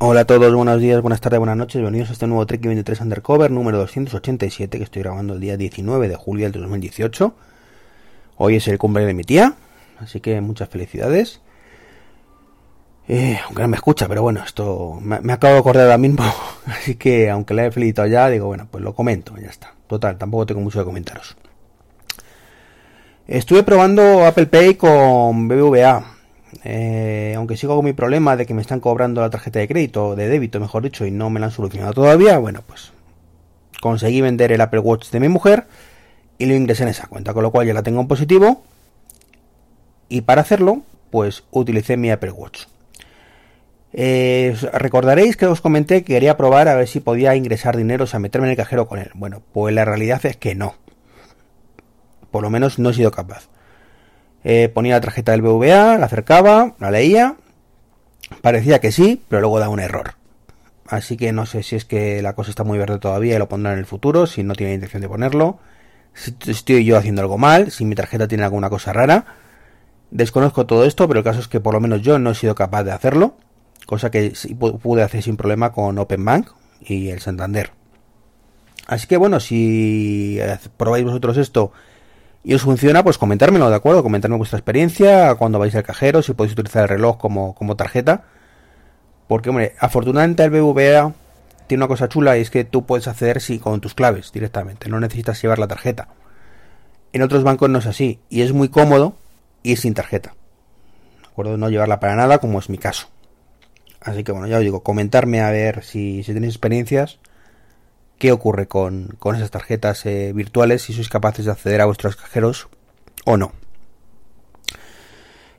Hola a todos, buenos días, buenas tardes, buenas noches, bienvenidos a este nuevo Trek 23 Undercover número 287 que estoy grabando el día 19 de julio del 2018. Hoy es el cumple de mi tía, así que muchas felicidades. Eh, aunque no me escucha, pero bueno, esto me, me, acabo de acordar ahora mismo, así que aunque la he felicitado ya, digo, bueno, pues lo comento, ya está. Total, tampoco tengo mucho que comentaros. Estuve probando Apple Pay con BBVA, eh, aunque sigo con mi problema de que me están cobrando la tarjeta de crédito, de débito, mejor dicho, y no me la han solucionado todavía, bueno, pues conseguí vender el Apple Watch de mi mujer y lo ingresé en esa cuenta, con lo cual ya la tengo en positivo. Y para hacerlo, pues utilicé mi Apple Watch. Eh, recordaréis que os comenté que quería probar a ver si podía ingresar dinero, o sea, meterme en el cajero con él. Bueno, pues la realidad es que no. Por lo menos no he sido capaz. Eh, ponía la tarjeta del BVA, la acercaba, la leía. Parecía que sí, pero luego da un error. Así que no sé si es que la cosa está muy verde todavía y lo pondrá en el futuro, si no tiene intención de ponerlo. Si estoy yo haciendo algo mal, si mi tarjeta tiene alguna cosa rara. Desconozco todo esto, pero el caso es que por lo menos yo no he sido capaz de hacerlo. Cosa que pude hacer sin problema con OpenBank y el Santander. Así que bueno, si probáis vosotros esto y os funciona, pues comentármelo, ¿de acuerdo? Comentarme vuestra experiencia, cuando vais al cajero, si podéis utilizar el reloj como, como tarjeta. Porque, hombre, afortunadamente el BBVA tiene una cosa chula y es que tú puedes acceder sí, con tus claves directamente, no necesitas llevar la tarjeta. En otros bancos no es así y es muy cómodo ir sin tarjeta. ¿De acuerdo? No llevarla para nada como es mi caso. Así que bueno, ya os digo, comentarme a ver si, si tenéis experiencias qué ocurre con, con esas tarjetas eh, virtuales, si sois capaces de acceder a vuestros cajeros o no.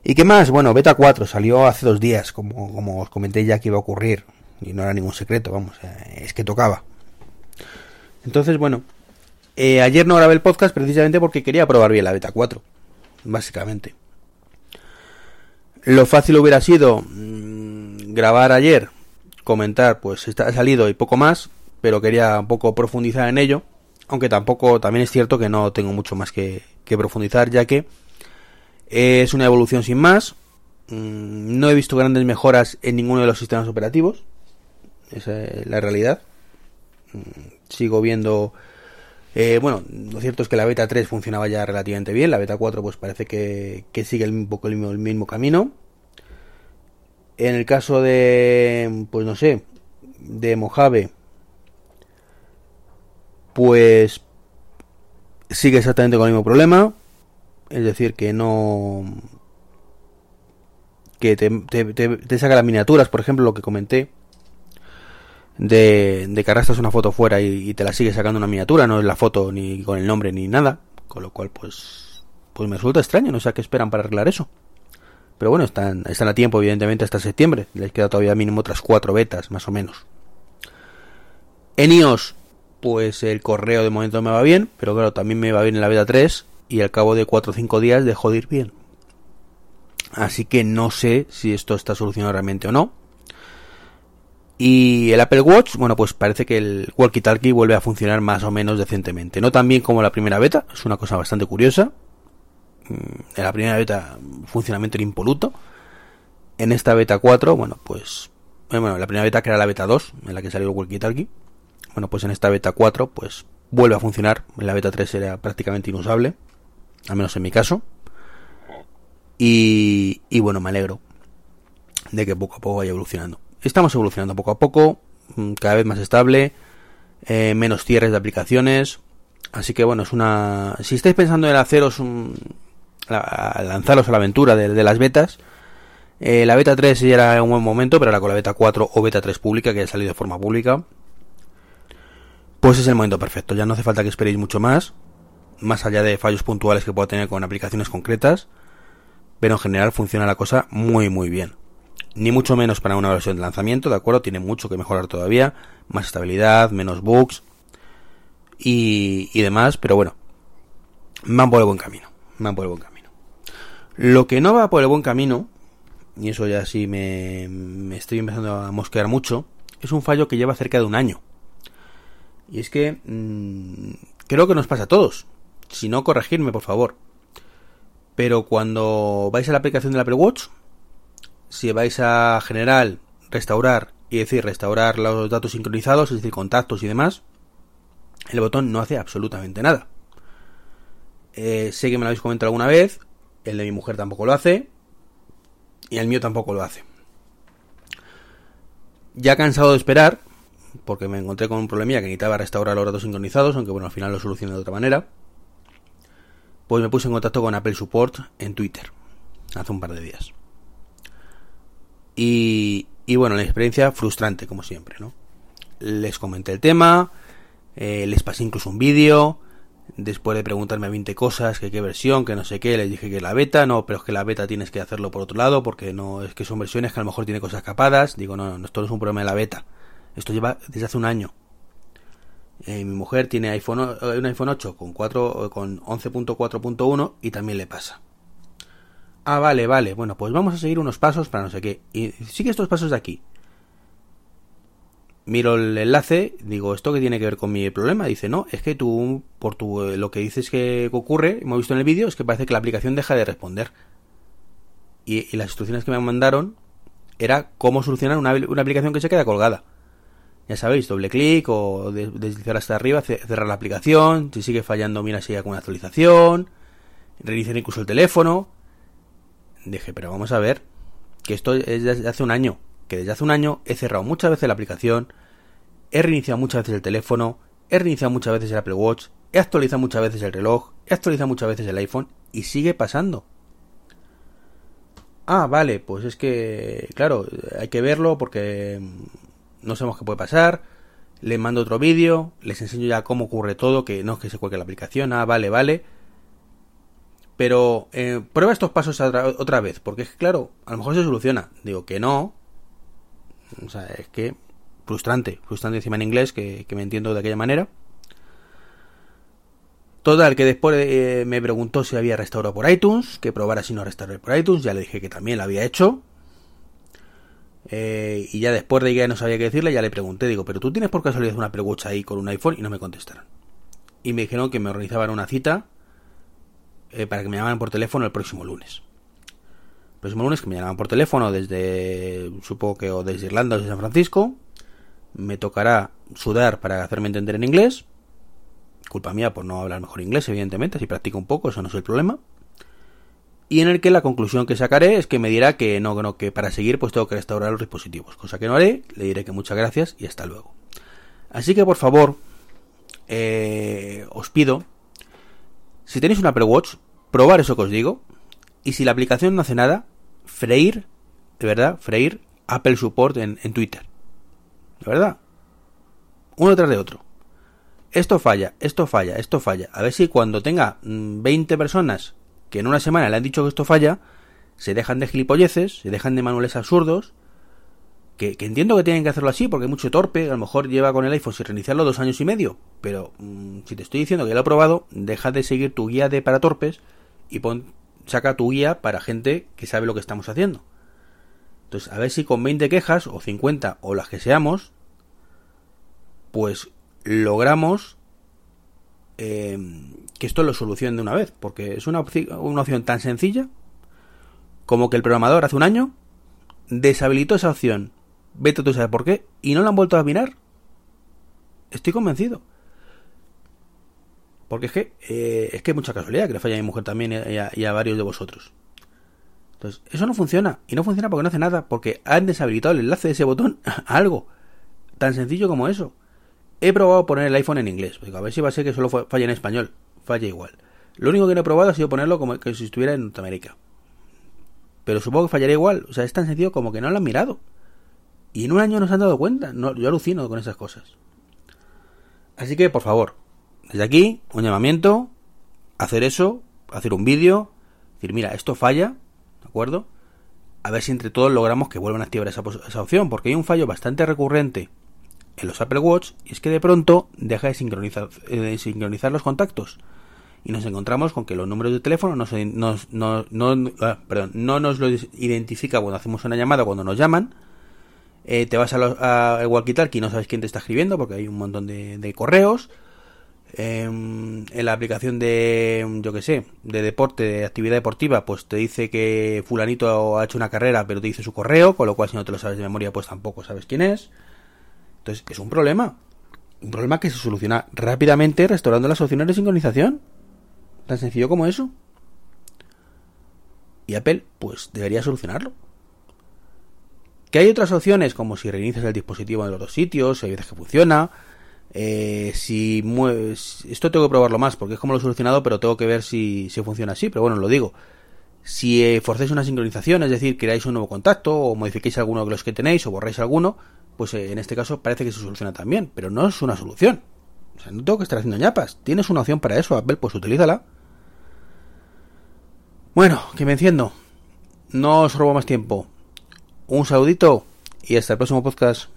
¿Y qué más? Bueno, Beta 4 salió hace dos días, como, como os comenté ya que iba a ocurrir. Y no era ningún secreto, vamos, eh, es que tocaba. Entonces, bueno, eh, ayer no grabé el podcast precisamente porque quería probar bien la Beta 4, básicamente. Lo fácil hubiera sido mmm, grabar ayer, comentar, pues está salido y poco más, pero quería un poco profundizar en ello, aunque tampoco, también es cierto que no tengo mucho más que, profundizar, ya que es una evolución sin más, mm, no he visto grandes mejoras en ninguno de los sistemas operativos, esa es la realidad, mm, sigo viendo... Eh, bueno, lo cierto es que la beta 3 funcionaba ya relativamente bien, la beta 4 pues parece que, sigue un poco el mismo camino. En el caso de, pues no sé, de Mojave, pues sigue exactamente con el mismo problema. Es decir, que no... Que te, te, te, saca las miniaturas, por ejemplo, lo que comenté. De, de que arrastras una foto fuera y, y, te la sigue sacando una miniatura, no es la foto ni con el nombre ni nada. Con lo cual, pues... Pues me resulta extraño, no sé a qué esperan para arreglar eso. Pero bueno, están, están a tiempo, evidentemente, hasta septiembre. Les queda todavía mínimo otras cuatro betas, más o menos. En iOS pues el correo de momento me va bien, pero claro, también me va bien en la beta 3 y al cabo de 4 o 5 días dejó de ir bien. Así que no sé si esto está solucionado realmente o no. Y el Apple Watch, bueno, pues parece que el walkie-talkie vuelve a funcionar más o menos decentemente. No tan bien como la primera beta, es una cosa bastante curiosa. Mm, en la primera beta funcionamiento era impoluto. En esta beta 4, bueno, pues... Bueno, la primera beta que era la beta 2, en la que salió el walkie-talkie bueno, pues en esta beta 4 pues vuelve a funcionar. En la beta 3 era prácticamente inusable, al menos en mi caso. Y, bueno, me alegro de que poco a poco vaya evolucionando. Estamos evolucionando poco a poco, mm, cada vez más estable, eh, menos cierres de aplicaciones. Así que bueno, es una... Si estáis pensando en haceros un... A lanzaros a la aventura de, de las betas, eh, la beta 3 ya era un buen momento, pero ahora con la beta 4 o beta 3 pública, que ha salido de forma pública, pues es el momento perfecto. Ya no hace falta que esperéis mucho más, más allá de fallos puntuales que pueda tener con aplicaciones concretas, pero en general funciona la cosa muy muy bien. Ni mucho menos para una versión de lanzamiento, ¿de acuerdo? Tiene mucho que mejorar todavía, más estabilidad, menos bugs y, demás, pero bueno, van por el buen camino, van por el buen camino. Lo que no va por el buen camino, y eso ya sí me estoy empezando a mosquear mucho, es un fallo que lleva cerca de un año y es que mmm, creo que nos pasa a todos. Si no, corregirme, por favor. Pero cuando vais a la aplicación del Apple Watch, si vais a general, restaurar y decir restaurar los datos sincronizados, es decir, contactos y demás, el botón no hace absolutamente nada. Eh, sé que me lo habéis comentado alguna vez, el de mi mujer tampoco lo hace, y el mío tampoco lo hace. Ya cansado de esperar, porque me encontré con un problemilla que necesitaba restaurar los datos sincronizados, aunque bueno, al final lo solucioné de otra manera, pues me puse en contacto con Apple Support en Twitter, hace un par de días. Y, bueno, la experiencia frustrante, como siempre, ¿no? Les comenté el tema, eh, les pasé incluso un vídeo, después de preguntarme 20 cosas, que qué versión, que no sé qué, les dije que la beta, no, pero es que la beta tienes que hacerlo por otro lado, porque no, es que son versiones que a lo mejor tiene cosas capadas, digo, no, no, esto no es un problema de la beta, esto lleva desde hace un año. Eh, mi mujer tiene iPhone, eh, un iPhone 8 con 4, con 11.4.1 y también le pasa. Ah, vale, vale, bueno, pues vamos a seguir unos pasos para no sé qué. Y sigue estos pasos de aquí miro el enlace, digo, ¿esto qué tiene que ver con mi problema? Dice, no, es que tú, por tu, eh, lo que dices que ocurre, hemos visto en el vídeo, es que parece que la aplicación deja de responder. Y, las instrucciones que me mandaron era cómo solucionar una, aplicación que se queda colgada. Ya sabéis, doble clic o deslizar hasta arriba, cerrar la aplicación, si sigue fallando, mira si hay alguna actualización, reiniciar incluso el teléfono. Dije, pero vamos a ver, que esto es de hace un año que desde hace un año he cerrado muchas veces la aplicación, he reiniciado muchas veces el teléfono, he reiniciado muchas veces el Apple Watch, he actualizado muchas veces el reloj, he actualizado muchas veces el iPhone y sigue pasando. Ah, vale, pues es que, claro, hay que verlo porque no sabemos qué puede pasar. Les mando otro vídeo, les enseño ya cómo ocurre todo, que no es que se cuelgue la aplicación, ah, vale, vale. Pero eh, prueba estos pasos otra, vez, porque es que, claro, a lo mejor se soluciona. Digo que no, o sea, es que frustrante, frustrante encima en inglés, que, me entiendo de aquella manera. Total, que después eh, me preguntó si había restaurado por iTunes, que probara si no restauré por iTunes, ya le dije que también lo había hecho. Eh, y ya después de que no sabía qué decirle, ya le pregunté, digo, pero tú tienes por casualidad una Watch ahí con un iPhone y no me contestaron. Y me dijeron que me organizaban una cita eh, para que me llamaran por teléfono el próximo lunes próximo lunes que me llaman por teléfono desde, supongo que o desde Irlanda o desde San Francisco. Me tocará sudar para hacerme entender en inglés. Culpa mía por no hablar mejor inglés, evidentemente, si practico un poco, eso no es el problema. Y en el que la conclusión que sacaré es que me dirá que no, no, que para seguir pues tengo que restaurar los dispositivos, cosa que no haré, le diré que muchas gracias y hasta luego. Así que por favor, eh, os pido, si tenéis un Apple Watch, probar eso que os digo, y si la aplicación no hace nada, freír, de verdad, freír Apple Support en, Twitter. De verdad. Uno tras de otro. Esto falla, esto falla, esto falla. A ver si cuando tenga 20 mm, personas que en una semana le han dicho que esto falla, se dejan de gilipolleces, se dejan de manuales absurdos, que, entiendo que tienen que hacerlo así porque hay mucho torpe, a lo mejor lleva con el iPhone sin reiniciarlo dos años y medio, pero mm, si te estoy diciendo que lo he probado, deja de seguir tu guía de para torpes y pon saca tu guía para gente que sabe lo que estamos haciendo. Entonces, a ver si con 20 quejas, o 50, o las que seamos, pues logramos eh, que esto lo solucione de una vez. Porque es una, una opción tan sencilla como que el programador hace un año deshabilitó esa opción. Vete tú sabes por qué. Y no la han vuelto a mirar. Estoy convencido. Porque es que, eh, es que mucha casualidad que le falla a mi mujer también y a, varios de vosotros. Entonces, eso no funciona. Y no funciona porque no hace nada. Porque han deshabilitado el enlace de ese botón a algo. Tan sencillo como eso. He probado poner el iPhone en inglés. a ver si va a ser que solo falla en español. Falla igual. Lo único que no he probado ha sido ponerlo como que si estuviera en Norteamérica. Pero supongo que fallaría igual. O sea, es tan sencillo como que no lo han mirado. Y en un año no se han dado cuenta. No, yo alucino con esas cosas. Así que, por favor, desde aquí, un llamamiento, hacer eso, hacer un vídeo, decir, mira, esto falla, ¿de acuerdo? A ver si entre todos logramos que vuelvan a activar esa, opción, porque hay un fallo bastante recurrente en los Apple Watch y es que de pronto deja de sincronizar, eh, de sincronizar los contactos y nos encontramos con que los números de teléfono no, no, ah, perdón, no nos lo identifica cuando hacemos una llamada, cuando nos llaman. Eh, te vas a, los, a walkie y no sabes quién te está escribiendo porque hay un montón de correos em, en la aplicación de, yo que sé, de deporte, de actividad deportiva, pues te dice que fulanito ha hecho una carrera, pero te dice su correo, con lo cual si no te lo sabes de memoria, pues tampoco sabes quién es. Entonces, es un problema. Un problema que se soluciona rápidamente restaurando las opciones de sincronización. Tan sencillo como eso. Y Apple, pues debería solucionarlo. Que hay otras opciones, como si reinicias el dispositivo en los dos sitios, si hay veces que funciona. Eh, si. Esto tengo que probarlo más, porque es como lo he solucionado, pero tengo que ver si, si funciona así. Pero bueno, lo digo. Si eh, forcéis una sincronización, es decir, creáis un nuevo contacto, o modifiquéis alguno de los que tenéis, o borráis alguno, pues eh, en este caso parece que se soluciona también. Pero no es una solución. O sea, no tengo que estar haciendo ñapas. Tienes una opción para eso, Apple, pues utilízala. Bueno, que me enciendo. No os robo más tiempo. Un saludito y hasta el próximo podcast.